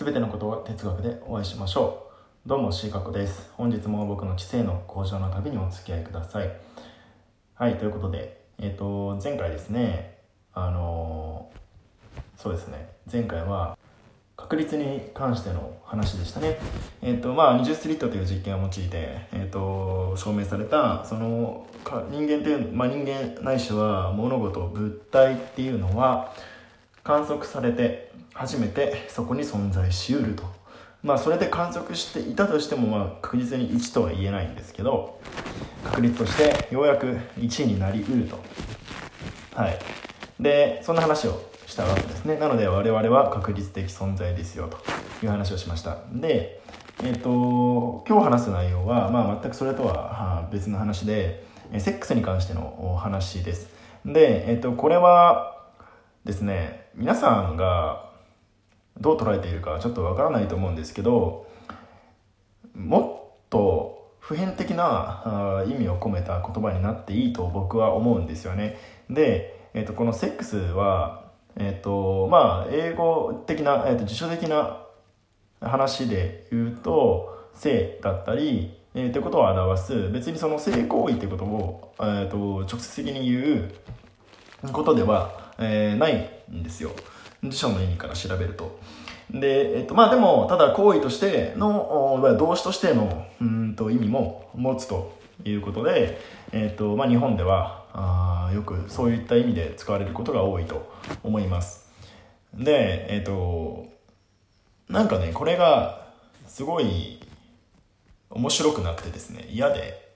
すべてのことは哲学でお会いしましょう。どうもシーカコです。本日も僕の知性の向上の旅にお付き合いください。はいということでえっ、ー、と前回ですねあのー、そうですね。前回は確率に関しての話でしたね。えっ、ー、と、まあ、20スリットという実験を用いて、えっ、と、証明された、その、人間という、まあ、人間ないしは物事、物体っていうのは、観測されて初めてそこに存在しうると。まあ、それで観測していたとしても、まあ、確実に1とは言えないんですけど、確率としてようやく1になりうると。はい。で、そんな話をしたわけですねなので我々は確率的存在ですよという話をしましたでえっ、ー、と今日話す内容は、まあ、全くそれとは別の話でセックスに関してのお話ですで、えっ、ー、とこれはですね皆さんがどう捉えているかちょっとわからないと思うんですけどもっと普遍的な意味を込めた言葉になっていいと僕は思うんですよね。で、えー、とこのセックスはえ、ー、とまあ英語的な、えーと、辞書的な話で言うと性だったり、えー、ってことを表す別にその性行為ってことを、えーと、直接的に言うことでは、えー、ないんですよ。辞書の意味から調べると。で、えっと、まあでも、ただ行為としての、動詞としての、うんと意味も持つということで、えっと、まあ日本では、あよくそういった意味で使われることが多いと思いますでえっ、となんかねこれがすごい面白くなくてですね嫌で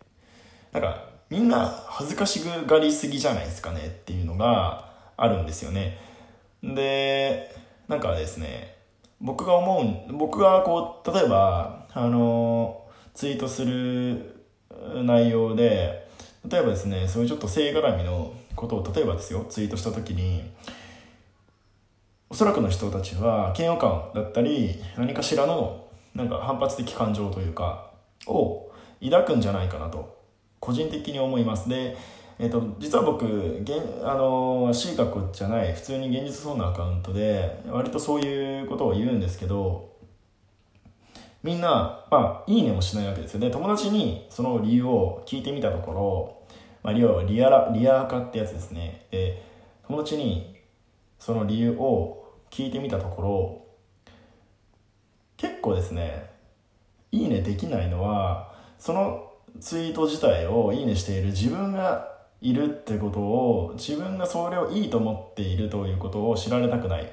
なんかみんな恥ずかしがりすぎじゃないですかねっていうのがあるんですよねでなんかですね僕が思う僕がこう例えばあのツイートする内容で例えばですねそういうちょっと性絡みのことを例えばですよツイートした時におそらくの人たちは嫌悪感だったり何かしらのなんか反発的感情というかを抱くんじゃないかなと個人的に思います。で、えーと、実は僕現あの C 角じゃない普通に現実そうなアカウントで割とそういうことを言うんですけどみんな、まあ、いいねもしないわけですよね。友達にその理由を聞いてみたところ、まあ、要はリアラ、リア化ってやつですね。で、友達にその理由を聞いてみたところ、結構ですね、いいねできないのは、そのツイート自体をいいねしている自分がいるってことを、自分がそれをいいと思っているということを知られたくない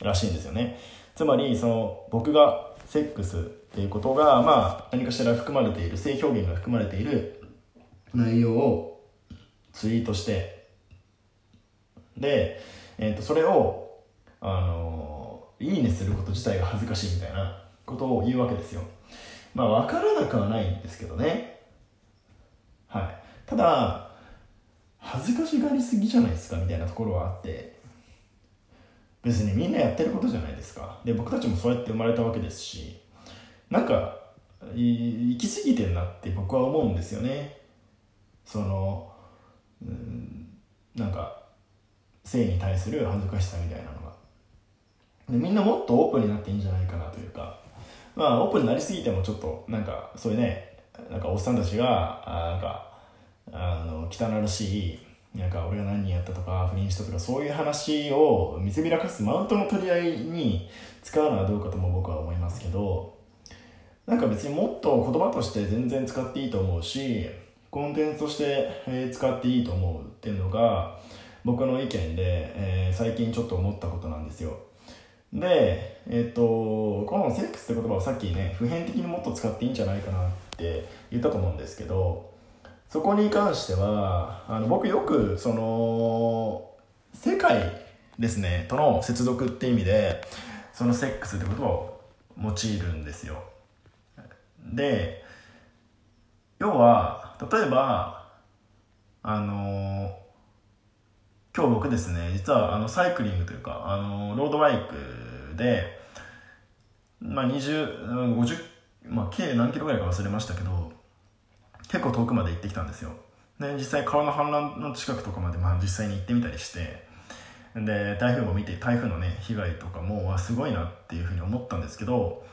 らしいんですよね。つまり、その、僕がセックスっていうことが、まあ、何かしら含まれている、性表現が含まれている内容をツイートして、で、えっ、ー、と、それを、あの、いいねすること自体が恥ずかしいみたいなことを言うわけですよ。まあ、わからなくはないんですけどね。はい。ただ、恥ずかしがりすぎじゃないですかみたいなところはあって、別にみんなやってることじゃないですか。で僕たちもそうやって生まれたわけですしなんか行き過ぎてんなって僕は思うんですよね。そのうんなんか性に対する恥ずかしさみたいなのが。でみんなもっとオープンになっていいんじゃないかなというかまあオープンになりすぎてもちょっとなんかそういうねなんかおっさんたちがあなんかあの汚らしいなんか俺が何人やったとか不倫したとかそういう話を見せびらかすマウントの取り合いに使うのはどうかとも僕は思いますけどなんか別にもっと言葉として全然使っていいと思うしコンテンツとして使っていいと思うっていうのが僕の意見で、えー、最近ちょっと思ったことなんですよ。でえっ、とこのセックスって言葉をさっきね普遍的にもっと使っていいんじゃないかなって言ったと思うんですけどそこに関してはあの僕よくその世界ですね。との接続って意味でそのセックスって言葉を用いるんですよ。で要は例えばあの今日僕ですね実はあのサイクリングというかあのロードバイクでまあ2050まあ計何キロぐらいか忘れましたけど結構遠くまで行ってきたんですよ。で実際川の氾濫の近くとかまでまあ実際に行ってみたりしてで台風も見て台風のね被害とかもすごいなっていうふうに思ったんですけど、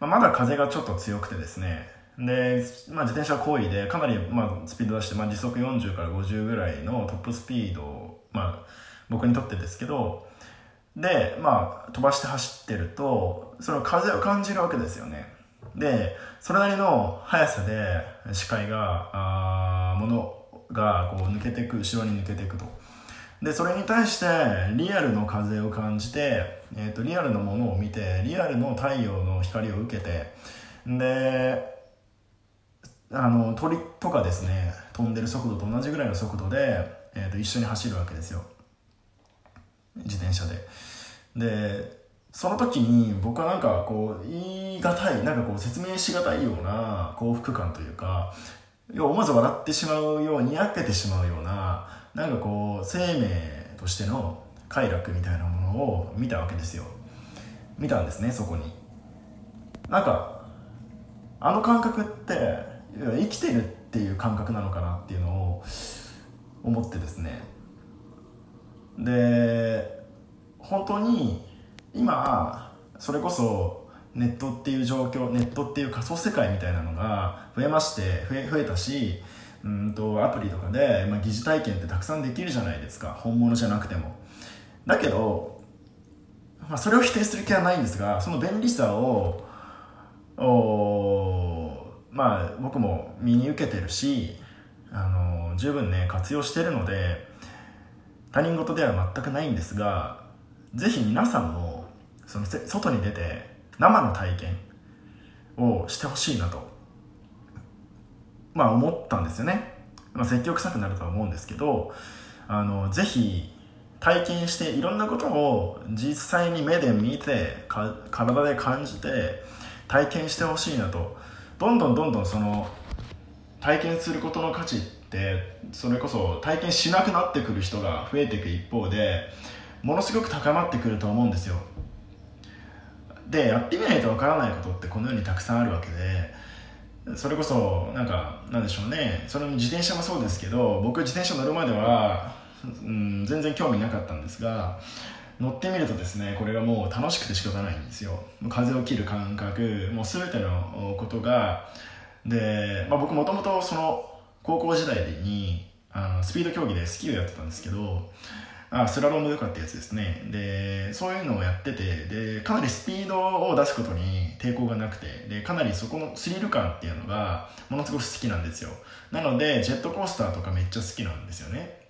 まあ、まだ風がちょっと強くてですねで、まあ、自転車行為でかなり、まあ、スピード出して、まあ、時速40から50ぐらいのトップスピード、まあ、僕にとってですけどで、まあ、飛ばして走ってるとその風を感じるわけですよね。でそれなりの速さで視界があものがこう抜けていく後ろに抜けていくと。でそれに対してリアルの風を感じて、えーと、リアルのものを見てリアルの太陽の光を受けてであの鳥とかですね飛んでる速度と同じぐらいの速度で、えーと、一緒に走るわけですよ。自転車で。でその時に僕はなんかこう言い難いなんかこう説明し難いような幸福感というか要は思わず笑ってしまうようにやけてしまうようななんかこう生命としての快楽みたいなものを見たわけですよ。見たんですねそこに。なんかあの感覚って生きてるっていう感覚なのかなっていうのを思ってですね。で本当に今それこそネットっていう状況ネットっていう仮想世界みたいなのが増えまして増え増えたしうんとアプリとかで、まあ、疑似体験ってたくさんできるじゃないですか。本物じゃなくても。だけど、まあ、それを否定する気はないんですがその便利さをおまあ僕も身に受けてるしあの十分ね活用してるので他人事では全くないんですがぜひ皆さんもその外に出て生の体験をしてほしいなとまあ思ったんですよね、まあ、説教臭くなるとは思うんですけどあのぜひ体験していろんなことを実際に目で見て体で感じて体験してほしいなと。どんどんどんどんその体験することの価値ってそれこそ体験しなくなってくる人が増えていく一方でものすごく高まってくると思うんですよ。でやってみないとわからないことってこの世にたくさんあるわけでそれこそなんかなんでしょうね。その自転車もそうですけど僕自転車乗るまでは、うん、全然興味なかったんですが乗ってみるとですねこれがもう楽しくて仕方ないんですよ。風を切る感覚もう全てのことがで、まあ、僕もともとその高校時代にあのスピード競技でスキーをやってたんですけどあスラロームとかってやつですね。でそういうのをやっててでかなりスピードを出すことに抵抗がなくてでかなりそこのスリル感っていうのがものすごく好きなんですよ。なのでジェットコースターとかめっちゃ好きなんですよね。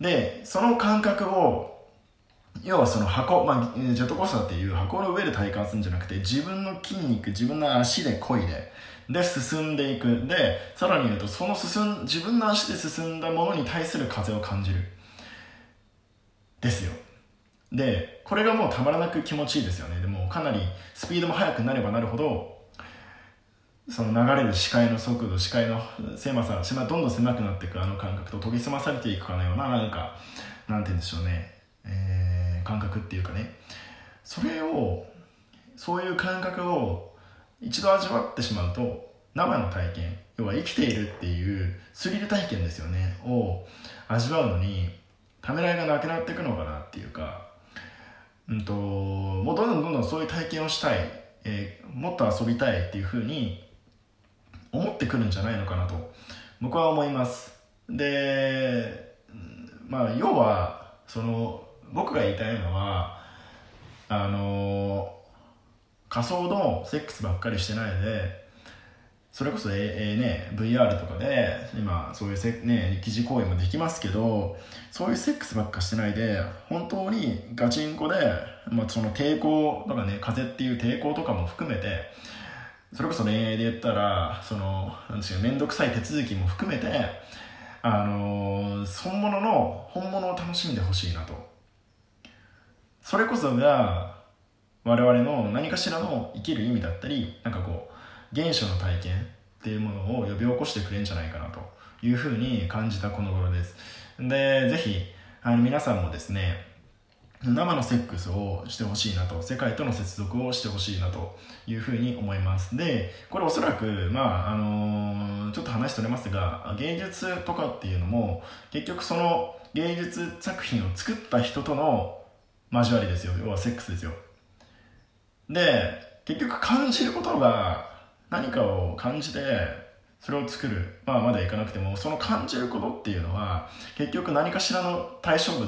でその感覚を要はその箱、まあ、ジェットコースターっていう箱の上で体感するんじゃなくて自分の筋肉自分の足で漕いでで進んでいく。でさらに言うとその進ん自分の足で進んだものに対する風を感じる。ですよ。でこれがもうたまらなく気持ちいいですよね。でもかなりスピードも速くなればなるほどその流れる視界の速度視界の狭さどんどん狭くなっていくあの感覚と研ぎ澄まされていくかのようななんかなんて言うんでしょうね、えー、感覚っていうかね。それをそういう感覚を一度味わってしまうと生の体験要は生きているっていうスリル体験ですよね。を味わうのにためらいがなくなっていくのかなっていうか、うんと、もうどんどんどんどんそういう体験をしたい、えー、もっと遊びたいっていうふうに思ってくるんじゃないのかなと僕は思います。でまあ要はその僕が言いたいのはあの仮想のセックスばっかりしてないでそれこそ、えー、ね、VR とかで今そういうせ、ね、疑似行為もできますけどそういうセックスばっかしてないで本当にガチンコで、まあ、その抵抗とかね風っていう抵抗とかも含めてそれこそ恋愛で言ったらそのなんですよ面倒くさい手続きも含めてあのー、本物の本物を楽しんでほしいなと。それこそが我々の何かしらの生きる意味だったりなんかこう原初の体験っていうものを呼び起こしてくれるんじゃないかなというふうに感じたこの頃です。でぜひあの皆さんもですね生のセックスをしてほしいなと世界との接続をしてほしいなというふうに思います。でこれおそらくまああのー、ちょっと話しとれますが芸術とかっていうのも結局その芸術作品を作った人との交わりですよ。要はセックスですよ。で結局感じることが何かを感じてそれを作る、まあ、まだいかなくてもその感じることっていうのは結局何かしらの対象物、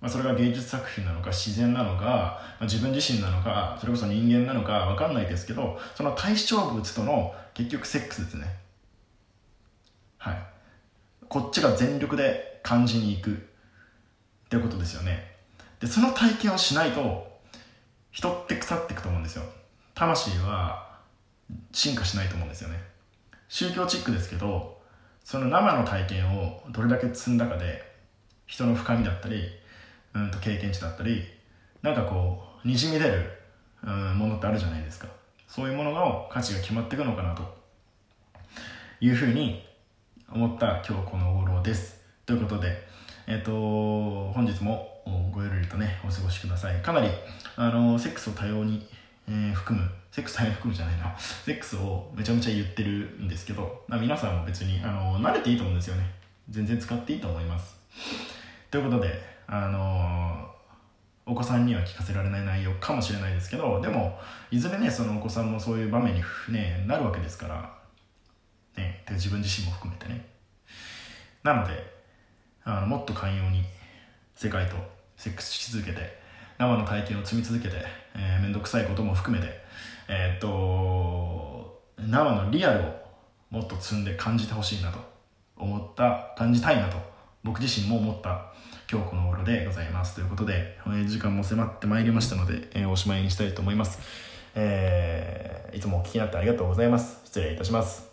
まあ、それが芸術作品なのか自然なのか、まあ、自分自身なのかそれこそ人間なのか分かんないですけどその対象物との結局セックスですね。はい。こっちが全力で感じに行く。ってことですよね。でその体験をしないと人って腐っていくと思うんですよ。魂は進化しないと思うんですよね。宗教チックですけどその生の体験をどれだけ積んだかで人の深みだったり、うんと経験値だったりなんかこうにじみ出る、うん、ものってあるじゃないですか。そういうものの価値が決まっていくのかなと。いうふうに思った今日この頃です。ということでえっ、ー、と本日もごゆるりとねお過ごしください。かなりあのセックスを多様にえー、含むセックス大変含むじゃないな。セックスをめちゃめちゃ言ってるんですけど、まあ、皆さんも別にあの慣れていいと思うんですよね。全然使っていいと思います。ということであのお子さんには聞かせられない内容かもしれないですけどでもいずれねそのお子さんもそういう場面に、ね、なるわけですから、ね、自分自身も含めてね。なのであのもっと寛容に世界とセックスし続けて生の体験を積み続けてえー、めんどくさいことも含めて、えー、っと、生のリアルをもっと積んで感じてほしいなと思った、感じたいなと、僕自身も思った今日この頃でございます。ということで、時間も迫ってまいりましたので、えー、おしまいにしたいと思います。えー、いつもお聞きになってありがとうございます。失礼いたします。